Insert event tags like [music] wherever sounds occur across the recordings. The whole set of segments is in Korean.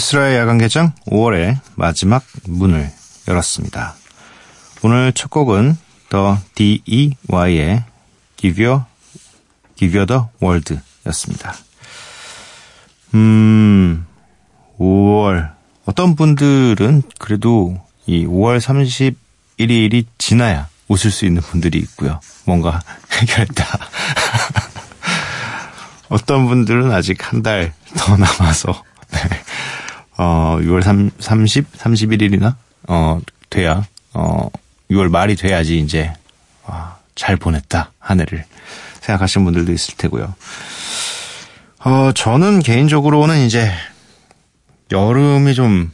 미스라의 야간 개장 5월의 마지막 문을 열었습니다. 오늘 첫 곡은 The D.E.Y의 Give You, Give You the World 였습니다. 음, 5월. 어떤 분들은 그래도 이 5월 31일이 지나야 웃을 수 있는 분들이 있고요. 뭔가 [laughs] 해결했다. [laughs] 어떤 분들은 아직 한 달 더 남아서, 네. 어, 6월 3, 30, 31일이나, 어, 돼야, 어, 6월 말이 돼야지 이제, 아, 잘 보냈다, 한 해를. 생각하시는 분들도 있을 테고요. 어, 저는 개인적으로는 이제, 여름이 좀,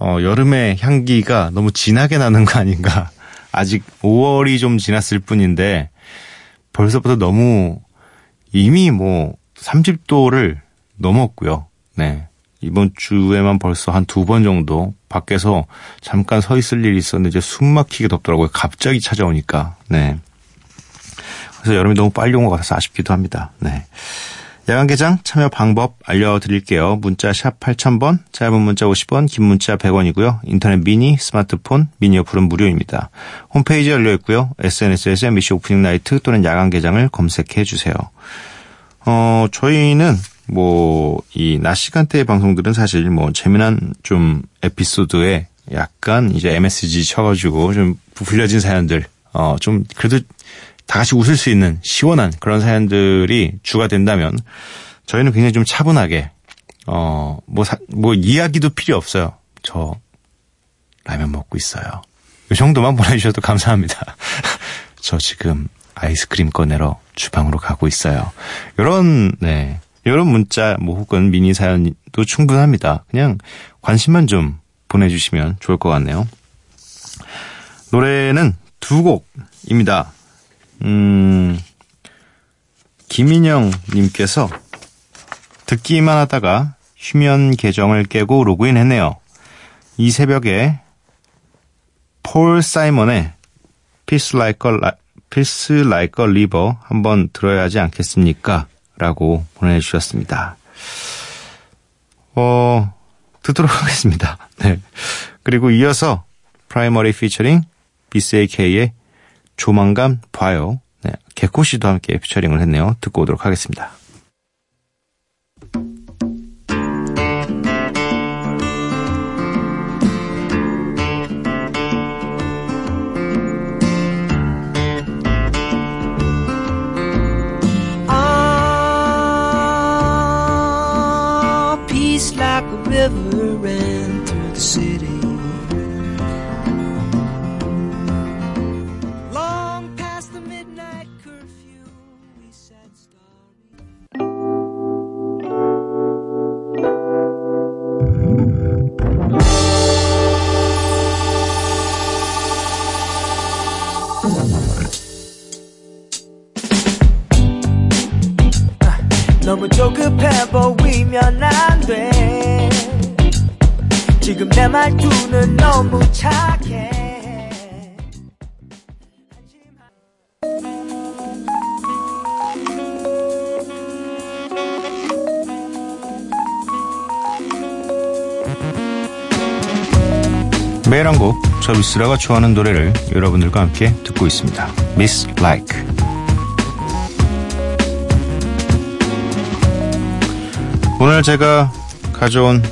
어, 여름의 향기가 너무 진하게 나는 거 아닌가. [laughs] 아직 5월이 좀 지났을 뿐인데, 벌써부터 너무, 이미 뭐, 30도를 넘었고요. 네. 이번 주에만 벌써 한 두 번 정도 밖에서 잠깐 서 있을 일이 있었는데 이제 숨 막히게 덥더라고요. 갑자기 찾아오니까. 네. 그래서 여름이 너무 빨리 온 것 같아서 아쉽기도 합니다. 네. 야간 개장 참여 방법 알려드릴게요. 문자 샵 8000번, 짧은 문자 50원, 긴 문자 100원이고요. 인터넷 미니, 스마트폰, 미니 어플은 무료입니다. 홈페이지 열려 있고요. SNS에서 MBC 오프닝 나이트 또는 야간 개장을 검색해 주세요. 어, 저희는 뭐, 이 낮 시간대의 방송들은 사실 뭐 재미난 좀 에피소드에 약간 이제 MSG 쳐가지고 좀 부풀려진 사연들, 어, 좀 그래도 다 같이 웃을 수 있는 시원한 그런 사연들이 주가 된다면 저희는 굉장히 좀 차분하게, 어, 뭐, 사- 뭐 이야기도 필요 없어요. 저 라면 먹고 있어요. 이 정도만 보내주셔도 감사합니다. [laughs] 저 지금 아이스크림 꺼내러 주방으로 가고 있어요. 요런, 네. 요런 문자, 뭐, 혹은 미니 사연도 충분합니다. 그냥 관심만 좀 보내주시면 좋을 것 같네요. 노래는 두 곡입니다. 음, 김인영님께서 듣기만 하다가 휴면 계정을 깨고 로그인 했네요. 이 새벽에 폴 사이먼의 Peace Like a, Peace Like a River 한번 들어야 하지 않겠습니까? 라고 보내주셨습니다. 어, 듣도록 하겠습니다. [laughs] 네. 그리고 이어서 프라이머리 피처링 BCAK의 조만간 봐요. 네. 개코 씨도 함께 피처링을 했네요. 듣고 오도록 하겠습니다. never ran through the city. 매일 한 곡, 저 미스라가 좋아하는 노래를 여러분들과 함께 듣고 있습니다. Miss Like. 오늘 제가 가져온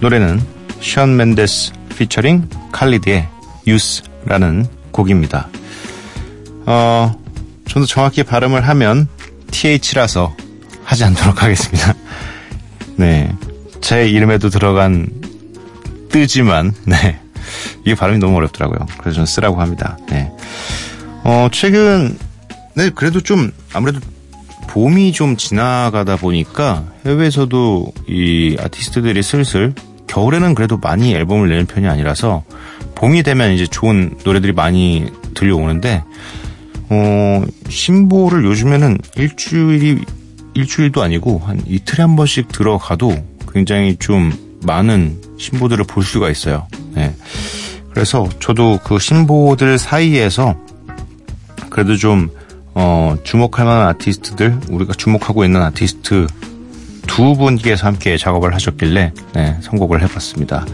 노래는 션 맨데스 피처링 칼리드의 유스라는 곡입니다. 어, 좀 더 정확히 발음을 하면 TH라서 하지 않도록 하겠습니다. [laughs] 네. 제 이름에도 들어간 뜨지만, 네. 이게 발음이 너무 어렵더라고요. 그래서 저는 쓰라고 합니다. 네. 어, 최근, 네, 그래도 좀, 아무래도 봄이 좀 지나가다 보니까 해외에서도 이 아티스트들이 슬슬 겨울에는 그래도 많이 앨범을 내는 편이 아니라서 봄이 되면 이제 좋은 노래들이 많이 들려오는데 어, 신보를 요즘에는 일주일이 일주일도 아니고 한 이틀에 한 번씩 들어가도 굉장히 좀 많은 신보들을 볼 수가 있어요. 네. 그래서 저도 그 신보들 사이에서 그래도 좀 어, 주목할 만한 아티스트들 우리가 주목하고 있는 아티스트 두 분께서 함께 작업을 하셨길래 네, 선곡을 해봤습니다.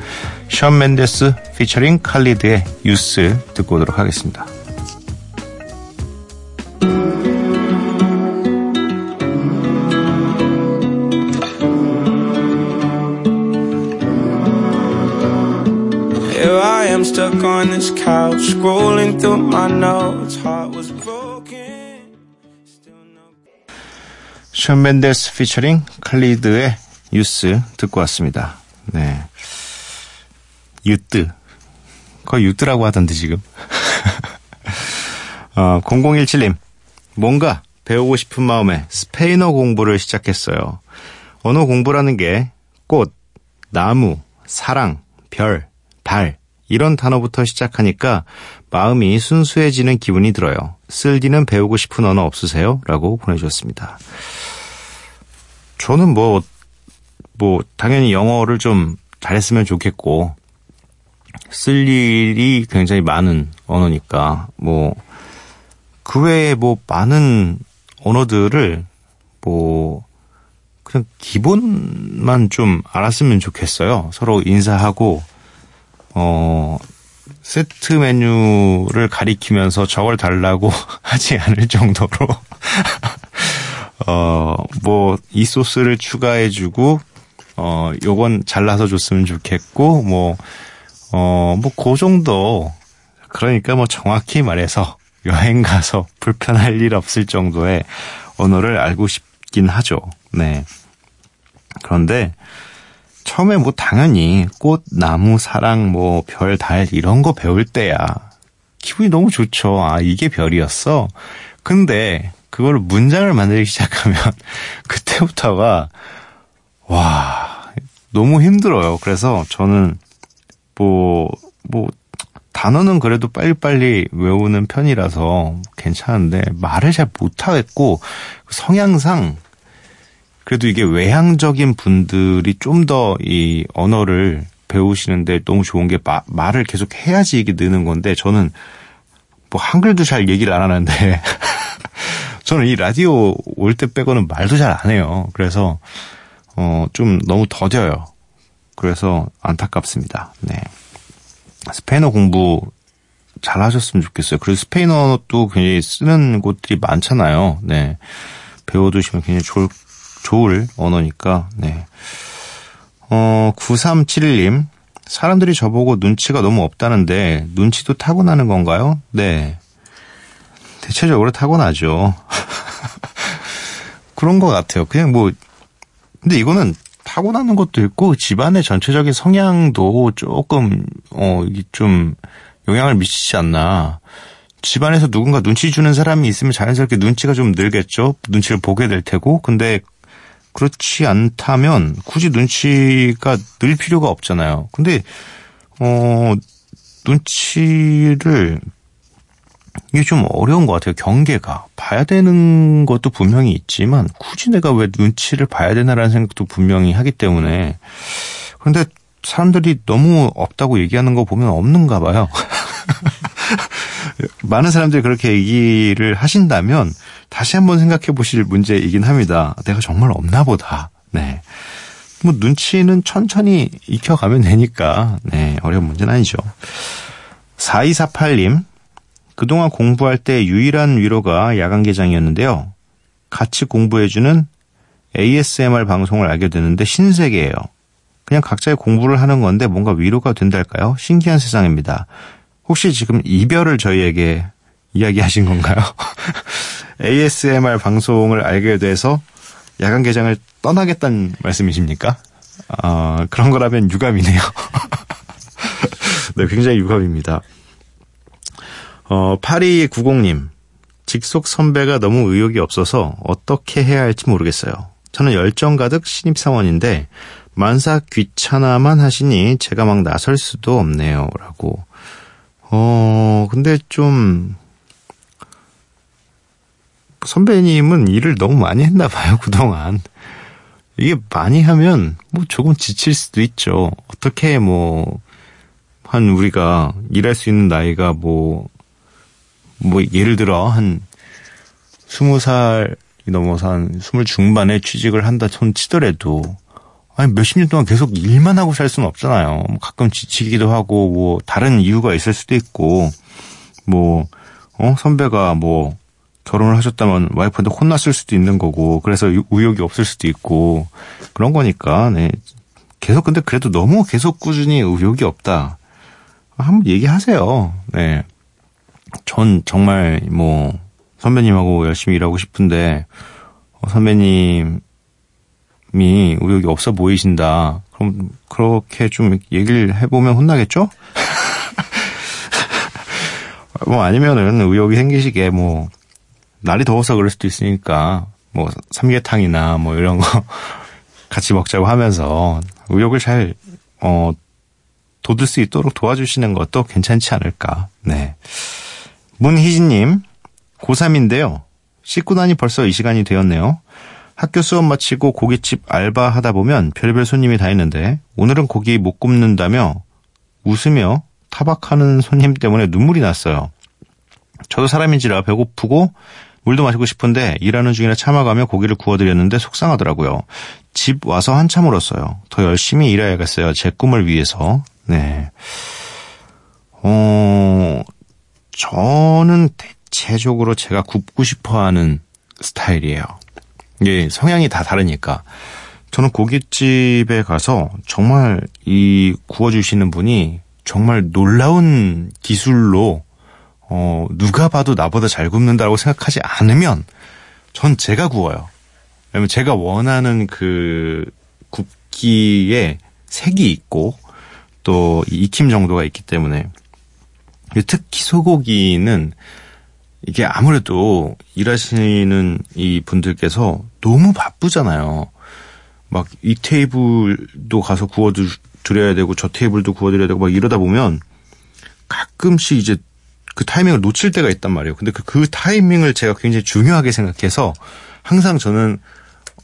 션 맨데스 피처링 칼리드의 유스 듣고 오도록 하겠습니다. Stuck on this couch, scrolling through my notes. Heart was broken. 션 맨데스 피처링 칼리드의 유스 듣고 왔습니다. 네. 유뜨. 거의 유뜨라고 하던데 지금. [laughs] 어, 0017님. 뭔가 배우고 싶은 마음에 스페인어 공부를 시작했어요. 언어 공부라는 게 꽃, 나무, 사랑, 별, 달 이런 단어부터 시작하니까 마음이 순수해지는 기분이 들어요. 쓸디는 배우고 싶은 언어 없으세요? 라고 보내주셨습니다. 저는 뭐, 뭐, 당연히 영어를 좀 잘했으면 좋겠고, 쓸 일이 굉장히 많은 언어니까, 뭐, 그 외에 뭐, 많은 언어들을, 뭐, 그냥 기본만 좀 알았으면 좋겠어요. 서로 인사하고, 어, 세트 메뉴를 가리키면서 저걸 달라고 [laughs] 하지 않을 정도로, [laughs] 어, 뭐, 이 소스를 추가해주고, 어, 요건 잘라서 줬으면 좋겠고, 뭐, 어, 뭐, 그 정도. 그러니까 뭐 정확히 말해서 [laughs] 여행 가서 불편할 일 없을 정도의 언어를 알고 싶긴 하죠. 네. 그런데, 처음에 뭐 당연히 꽃, 나무, 사랑, 뭐 별, 달 이런 거 배울 때야 기분이 너무 좋죠. 아 이게 별이었어. 근데 그걸 문장을 만들기 시작하면 [laughs] 그때부터가 와 너무 힘들어요. 그래서 저는 뭐 뭐 단어는 그래도 빨리빨리 외우는 편이라서 괜찮은데 말을 잘 못하겠고 성향상 그래도 이게 외향적인 분들이 좀 더 이 언어를 배우시는데 너무 좋은 게 마- 말을 계속 해야지 이게 느는 건데 저는 뭐 한글도 잘 얘기를 안 하는데 [laughs] 저는 이 라디오 올 때 빼고는 말도 잘 안 해요. 그래서 어 좀 너무 더뎌요. 그래서 안타깝습니다. 네. 스페인어 공부 잘 하셨으면 좋겠어요. 그리고 스페인어도 굉장히 쓰는 곳들이 많잖아요. 네. 배워두시면 굉장히 좋을, 좋을 언어니까, 네. 어, 9371님. 사람들이 저보고 눈치가 너무 없다는데, 눈치도 타고나는 건가요? 네. 대체적으로 타고나죠. [laughs] 그런 것 같아요. 그냥 뭐, 근데 이거는 타고나는 것도 있고, 집안의 전체적인 성향도 조금, 어, 좀 영향을 미치지 않나. 집안에서 누군가 눈치 주는 사람이 있으면 자연스럽게 눈치가 좀 늘겠죠. 눈치를 보게 될 테고. 근데 그렇지 않다면 굳이 눈치가 늘 필요가 없잖아요. 근데 어 눈치를 이게 좀 어려운 것 같아요. 경계가 봐야 되는 것도 분명히 있지만 굳이 내가 왜 눈치를 봐야 되나라는 생각도 분명히 하기 때문에 그런데 사람들이 너무 없다고 얘기하는 거 보면 없는가 봐요. [laughs] 많은 사람들이 그렇게 얘기를 하신다면 다시 한번 생각해 보실 문제이긴 합니다. 내가 정말 없나 보다. 네. 뭐 눈치는 천천히 익혀가면 되니까 네, 어려운 문제는 아니죠. 4248님 그동안 공부할 때 유일한 위로가 야간 개장이었는데요. 같이 공부해주는 ASMR 방송을 알게 됐는데 신세계예요. 그냥 각자의 공부를 하는 건데 뭔가 위로가 된달까요? 신기한 세상입니다. 혹시 지금 이별을 저희에게 이야기하신 건가요? [laughs] ASMR 방송을 알게 돼서 야간 개장을 떠나겠다는 말씀이십니까? 아, 그런 거라면 유감이네요. [laughs] 네, 굉장히 유감입니다. 어, 8290님. 직속 선배가 너무 의욕이 없어서 어떻게 해야 할지 모르겠어요. 저는 열정 가득 신입사원인데 만사 귀찮아만 하시니 제가 막 나설 수도 없네요. 라고. 어, 근데 좀 선배님은 일을 너무 많이 했나 봐요, 그동안. 이게 많이 하면 뭐 조금 지칠 수도 있죠. 어떻게 뭐, 한 우리가 일할 수 있는 나이가 뭐, 뭐 예를 들어 한 스무 살이 넘어서 한 스물 중반에 취직을 한다 손 치더라도 아니 몇십 년 동안 계속 일만 하고 살 수는 없잖아요. 뭐 가끔 지치기도 하고 뭐 다른 이유가 있을 수도 있고 뭐 어, 선배가 뭐 결혼을 하셨다면 와이프한테 혼났을 수도 있는 거고 그래서 유- 의욕이 없을 수도 있고 그런 거니까 네. 계속 근데 그래도 너무 계속 꾸준히 의욕이 없다. 한번 얘기하세요. 네. 전 정말 뭐 선배님하고 열심히 일하고 싶은데 어, 선배님이 의욕이 없어 보이신다. 그럼 그렇게 좀 얘기를 해보면 혼나겠죠? [laughs] 뭐 아니면은 의욕이 생기시게 뭐 날이 더워서 그럴 수도 있으니까 뭐 삼계탕이나 뭐 이런 거 [laughs] 같이 먹자고 하면서 의욕을 잘 어, 돋을 수 있도록 도와주시는 것도 괜찮지 않을까. 네. 문희진님, 고3인데요. 씻고 나니 벌써 이 시간이 되었네요. 학교 수업 마치고 고깃집 알바 하다 보면 별별 손님이 다 있는데 오늘은 고기 못 굽는다며 웃으며 타박하는 손님 때문에 눈물이 났어요. 저도 사람인지라 배고프고 물도 마시고 싶은데 일하는 중이라 참아가며 고기를 구워드렸는데 속상하더라고요. 집 와서 한참 울었어요. 더 열심히 일해야겠어요. 제 꿈을 위해서. 네. 어, 저는 대체적으로 제가 굽고 싶어 하는 스타일이에요. 이게 성향이 다 다르니까. 저는 고깃집에 가서 정말 이 구워주시는 분이 정말 놀라운 기술로 어, 누가 봐도 나보다 잘 굽는다고 생각하지 않으면 전 제가 구워요. 왜냐면 제가 원하는 그 굽기에 색이 있고 또 익힘 정도가 있기 때문에 특히 소고기는 이게 아무래도 일하시는 이 분들께서 너무 바쁘잖아요. 막 이 테이블도 가서 구워 드려야 되고 저 테이블도 구워 드려야 되고 막 이러다 보면 가끔씩 이제 그 타이밍을 놓칠 때가 있단 말이에요. 근데 그, 그 타이밍을 제가 굉장히 중요하게 생각해서 항상 저는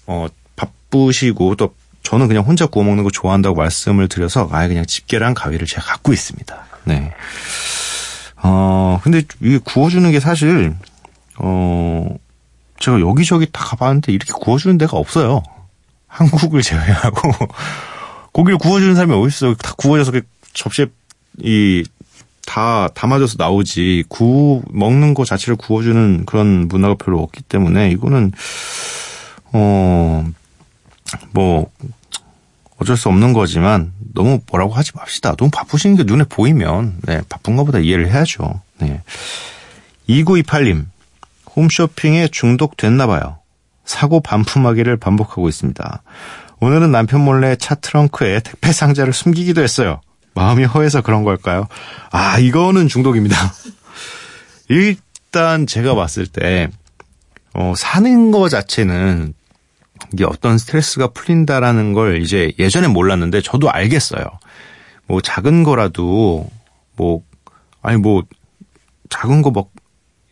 어 바쁘시고 또 저는 그냥 혼자 구워 먹는 거 좋아한다고 말씀을 드려서 아예 그냥 집게랑 가위를 제가 갖고 있습니다. 네. 어 근데 이게 구워주는 게 사실 어 제가 여기저기 다 가봤는데 이렇게 구워주는 데가 없어요. 한국을 제외하고 [laughs] 고기를 구워주는 사람이 어디 있어? 다 구워져서 그 접시에 이 다 담아져서 나오지 구 먹는 거 자체를 구워주는 그런 문화가 별로 없기 때문에 이거는 어 뭐 어쩔 수 없는 거지만 너무 뭐라고 하지 맙시다. 너무 바쁘신 게 눈에 보이면 네, 바쁜 것보다 이해를 해야죠. 네. 2928님 홈쇼핑에 중독됐나 봐요. 사고 반품하기를 반복하고 있습니다. 오늘은 남편 몰래 차 트렁크에 택배 상자를 숨기기도 했어요. 마음이 허해서 그런 걸까요? 아, 이거는 중독입니다. [laughs] 일단 제가 봤을 때, 어, 사는 거 자체는 이게 어떤 스트레스가 풀린다라는 걸 이제 예전에 몰랐는데 저도 알겠어요. 뭐 작은 거라도 뭐 아니 뭐 작은 거막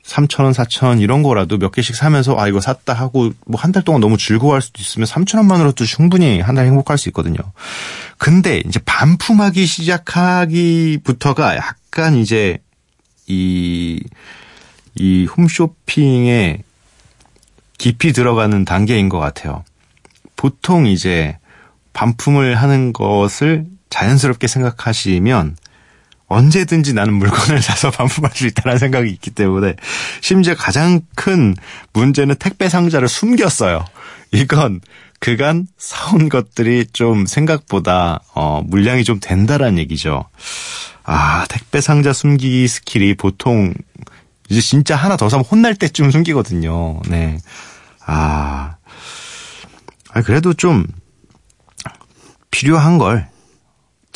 3,000원, 4,000원 이런 거라도 몇 개씩 사면서 아 이거 샀다 하고 뭐 한 달 동안 너무 즐거워할 수도 있으면 3,000원만으로도 충분히 한 달 행복할 수 있거든요. 근데 이제 반품하기 시작하기부터가 약간 이제 이, 이 홈쇼핑에 깊이 들어가는 단계인 것 같아요. 보통 이제 반품을 하는 것을 자연스럽게 생각하시면 언제든지 나는 물건을 [laughs] 사서 반품할 수 있다는 생각이 있기 때문에 심지어 가장 큰 문제는 택배 상자를 숨겼어요. 이건 그간 사온 것들이 좀 생각보다 어 물량이 좀 된다라는 얘기죠. 아, 택배 상자 숨기기 스킬이 보통 이제 진짜 하나 더 사면 혼날 때쯤 숨기거든요. 네. 아. 아, 그래도 좀 필요한 걸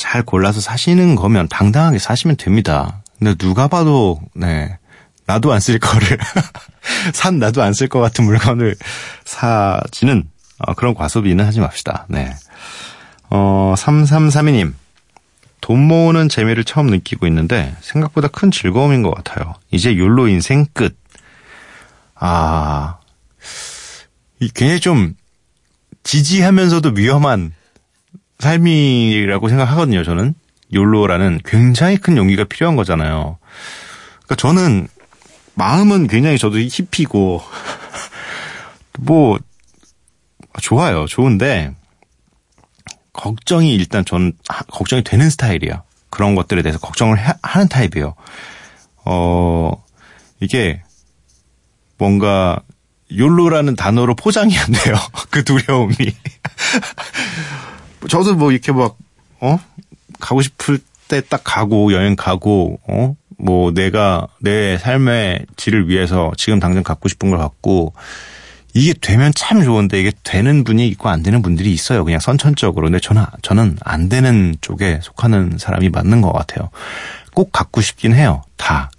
잘 골라서 사시는 거면 당당하게 사시면 됩니다. 근데 누가 봐도, 네. 나도 안 쓸 거를, [laughs] 산 나도 안 쓸 것 같은 물건을 사지는, 어, 그런 과소비는 하지 맙시다. 네. 어, 3332님. 돈 모으는 재미를 처음 느끼고 있는데, 생각보다 큰 즐거움인 것 같아요. 이제 욜로 인생 끝. 아, 이 굉장히 좀 지지하면서도 위험한 삶이라고 생각하거든요, 저는. 욜로라는 굉장히 큰 용기가 필요한 거잖아요. 그러니까 저는 마음은 굉장히 저도 힙이고 [laughs] 뭐 좋아요. 좋은데 걱정이 일단 저는 하- 걱정이 되는 스타일이야. 그런 것들에 대해서 걱정을 해- 하는 타입이에요. 어 이게 뭔가 욜로라는 단어로 포장이 안 돼요. [laughs] 그 두려움이. [laughs] 저도 뭐 이렇게 막, 어? 가고 싶을 때 딱 가고, 여행 가고, 어? 뭐 내가 내 삶의 질을 위해서 지금 당장 갖고 싶은 걸 갖고, 이게 되면 참 좋은데 이게 되는 분이 있고 안 되는 분들이 있어요. 그냥 선천적으로. 근데 저는, 저는 안 되는 쪽에 속하는 사람이 맞는 것 같아요. 꼭 갖고 싶긴 해요. 다.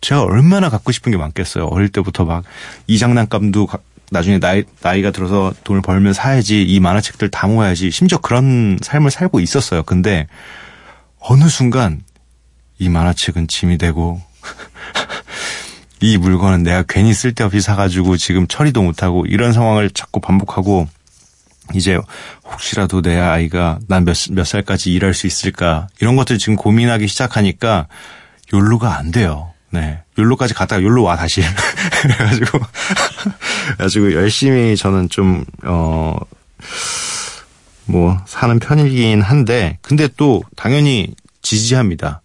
제가 얼마나 갖고 싶은 게 많겠어요. 어릴 때부터 막 이 장난감도 가- 나중에 나이, 나이가 들어서 돈을 벌면 사야지, 이 만화책들 다 모아야지, 심지어 그런 삶을 살고 있었어요. 근데 어느 순간 이 만화책은 짐이 되고, [laughs] 이 물건은 내가 괜히 쓸데없이 사가지고 지금 처리도 못하고 이런 상황을 자꾸 반복하고, 이제 혹시라도 내 아이가 난 몇 몇 살까지 일할 수 있을까 이런 것들 지금 고민하기 시작하니까 욜로가 안 돼요. 네. 욜로까지 갔다가 욜로 와 다시. [laughs] 그래가지고 [laughs] 그래가지고 열심히 저는 좀 어. 뭐 사는 편이긴 한데 근데 또 당연히 지지합니다.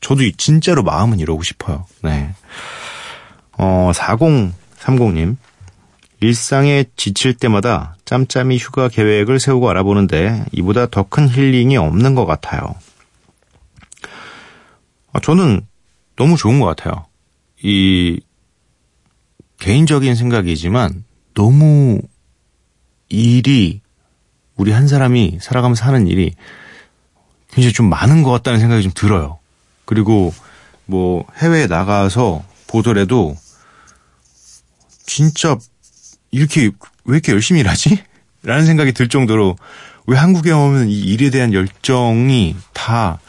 저도 이- 진짜로 마음은 이러고 싶어요. 네. 어 4030님 일상에 지칠 때마다 짬짬이 휴가 계획을 세우고 알아보는데 이보다 더 큰 힐링이 없는 것 같아요. 아, 저는 너무 좋은 것 같아요. 이 개인적인 생각이지만 너무 일이 우리 한 사람이 살아가면서 하는 일이 굉장히 좀 많은 것 같다는 생각이 좀 들어요. 그리고 뭐 해외에 나가서 보더라도 진짜 이렇게 왜 이렇게 열심히 일하지? [laughs] 라는 생각이 들 정도로 왜 한국에 오면 이 일에 대한 열정이 다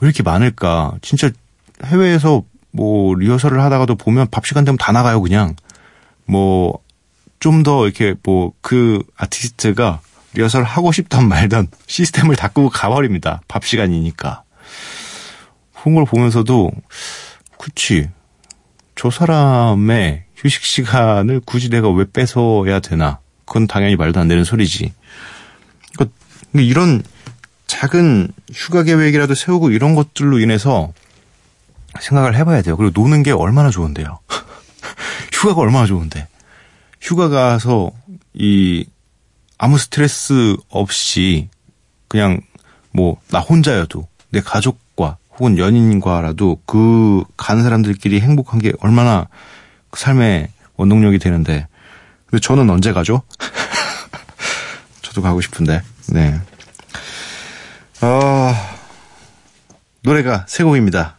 왜 이렇게 많을까? 진짜 해외에서 뭐 리허설을 하다가도 보면 밥 시간 되면 다 나가요, 그냥. 뭐 좀 더 이렇게 뭐 그 아티스트가 리허설 하고 싶던 [laughs] 말던 시스템을 다 끄고 가버립니다. 밥 시간이니까. 그런 걸 보면서도 그치. 저 사람의 휴식 시간을 굳이 내가 왜 뺏어야 되나? 그건 당연히 말도 안 되는 소리지. 그러니까 이런 작은 휴가 계획이라도 세우고 이런 것들로 인해서 생각을 해봐야 돼요. 그리고 노는 게 얼마나 좋은데요. [laughs] 휴가가 얼마나 좋은데. 휴가 가서 이 아무 스트레스 없이 그냥 뭐 나 혼자여도 내 가족과 혹은 연인과라도 그 가는 사람들끼리 행복한 게 얼마나 그 삶의 원동력이 되는데. 근데 저는 언제 가죠? [laughs] 저도 가고 싶은데. 네. 아, 노래가 세 곡입니다.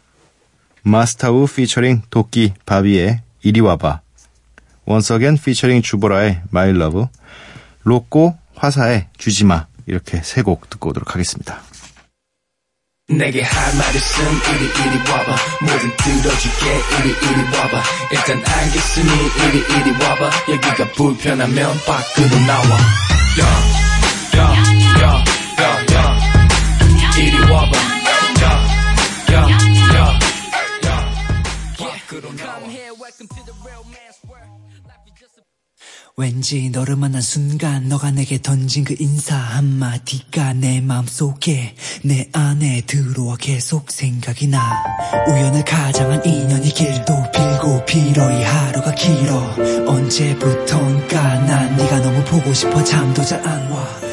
마스타우 피처링 도끼 바비의 이리 와봐. 원써겐 피처링 주보라의 My Love. 로꼬 화사의 주지마. 이렇게 세 곡 듣고 오도록 하겠습니다. 내게 할 말 있음 이리 이리 와봐 뭐든 들어줄게 이리 이리 와봐 일단 알겠으니 이리 이리 와봐 여기가 불편하면 밖으로 나와 야야야야야 이리 와봐 왠지 너를 만난 순간 너가 내게 던진 그 인사 한마디가 내 마음속에 내 안에 들어와 계속 생각이 나. 우연을 가장한 인연이 길도 빌고 빌어 이 하루가 길어. 언제부턴가 난 네가 너무 보고 싶어 잠도 잘 안 와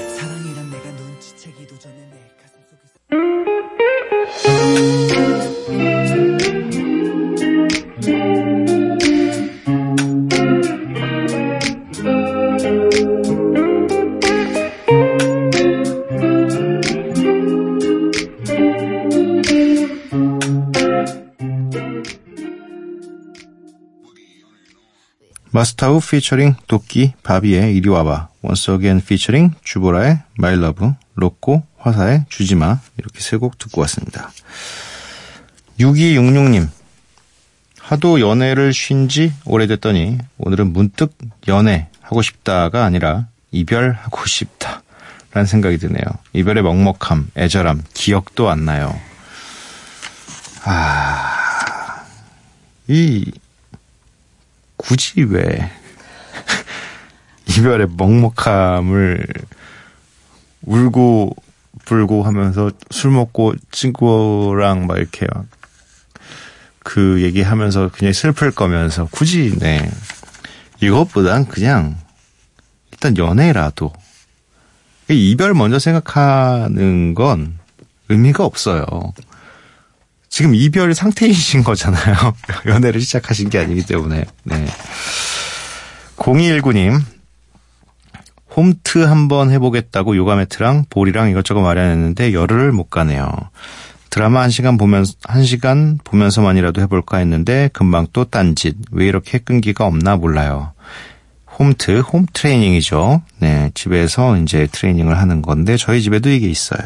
마스타우 피처링 도끼 바비의 이리 와봐 원써겐 피처링 주보라의 My Love 로꼬 화사의 주지마 이렇게 세 곡 듣고 왔습니다. 6266님 하도 연애를 쉰 지 오래됐더니 오늘은 문득 연애 하고 싶다가 아니라 이별하고 싶다 라는 생각이 드네요. 이별의 먹먹함, 애절함, 기억도 안 나요. 아, 이, 굳이 왜, [laughs] 이별의 먹먹함을 울고 불고 하면서 술 먹고 친구랑 막 이렇게 막 그 얘기하면서 그냥 슬플 거면서 굳이, 네. 이것보단 그냥 일단 연애라도 이별 먼저 생각하는 건 의미가 없어요. 지금 이별 상태이신 거잖아요. [laughs] 연애를 시작하신 게 아니기 때문에. 네. 0219님, 홈트 한번 해보겠다고 요가 매트랑 볼이랑 이것저것 마련했는데 열흘을 못 가네요. 드라마 한 시간 보면 한 시간 보면서만이라도 해볼까 했는데 금방 또 딴짓. 왜 이렇게 끈기가 없나 몰라요. 홈트, 홈 트레이닝이죠. 네, 집에서 이제 트레이닝을 하는 건데 저희 집에도 이게 있어요.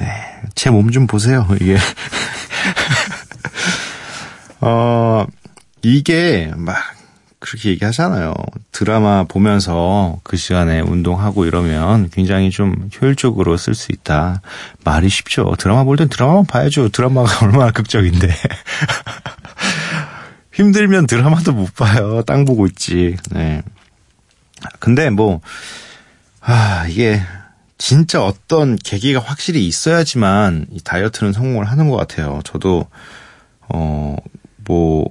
네, 제 몸 좀 보세요. 이게 [laughs] 어 이게 막 그렇게 얘기하잖아요. 드라마 보면서 그 시간에 운동하고 이러면 굉장히 좀 효율적으로 쓸 수 있다. 말이 쉽죠. 드라마 볼 땐 드라마만 봐야죠. 드라마가 [laughs] 얼마나 극적인데. [laughs] 힘들면 드라마도 못 봐요. 땅 보고 있지. 네. 근데 뭐, 아, 이게 진짜 어떤 계기가 확실히 있어야지만 이 다이어트는 성공을 하는 것 같아요. 저도, 어, 뭐,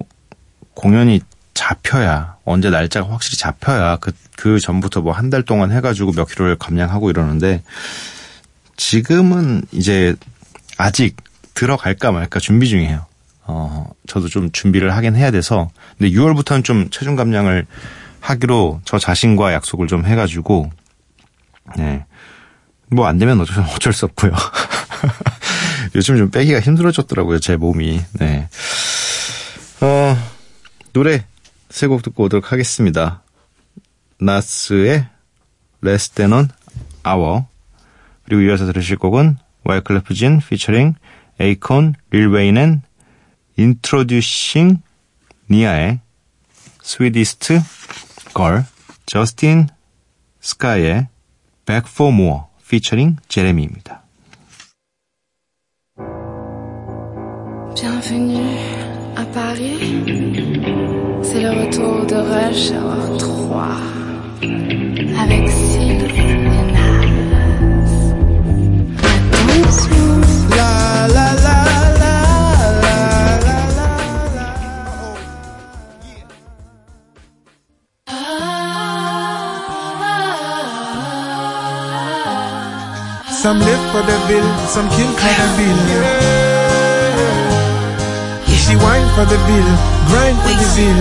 공연이 잡혀야, 언제 날짜가 확실히 잡혀야 그, 그 전부터 뭐 한 달 동안 해가지고 몇 킬로를 감량하고 이러는데 지금은 이제 아직 들어갈까 말까 준비 중이에요. 어, 저도 좀 준비를 하긴 해야 돼서. 근데 6월부터는 좀 체중 감량을 하기로 저 자신과 약속을 좀 해가지고, 네. 뭐 안 되면 어쩔, 어쩔 수 없고요. [laughs] 요즘 좀 빼기가 힘들어졌더라고요, 제 몸이. 네. 어, 노래 세 곡 듣고 오도록 하겠습니다. 나스의 Less Than an Hour. 그리고 이어서 들으실 곡은 와이클래프 진 피처링 에이콘, 릴 웨인 and 인트로듀싱 니아의 스위디스트 걸, 저스틴 스카이의 Back for More 피처링 제레미입니다. À Paris, c'est le retour de Rush Hour 3 avec Sylvie et Nas. La la la la la la la la. Oh, yeah. Bill, for the bill, grind for the bill.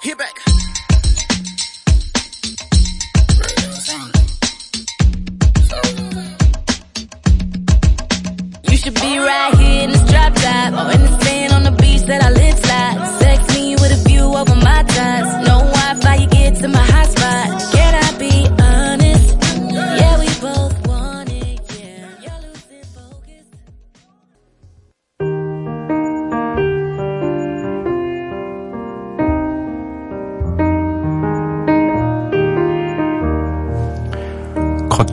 Hit back. You should be right here in this drop top Or in the sand on the beach that I live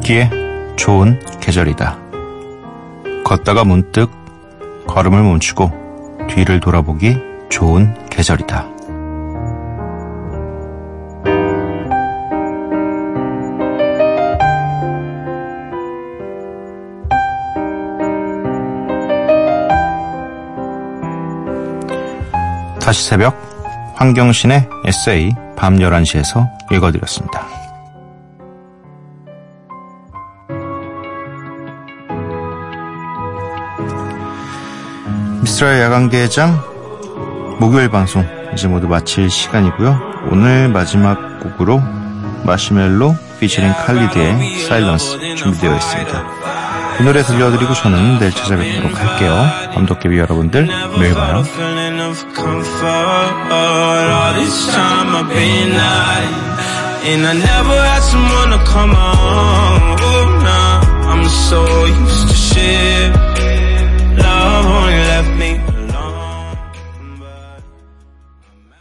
걷기에 좋은 계절이다. 걷다가 문득 걸음을 멈추고 뒤를 돌아보기 좋은 계절이다. 다시 새벽 황경신의 에세이 밤 11시에서 읽어드렸습니다. 미스라의 야간개장 목요일 방송 이제 모두 마칠 시간이고요. 오늘 마지막 곡으로 마시멜로 피처링 칼리드의 사일런스 준비되어 있습니다. 그 노래 들려드리고 저는 내일 찾아뵙도록 할게요. 밤도깨비 여러분들 매일 봐요. and I never had someone to come on. Oh, nah, I'm so used to shit. Love only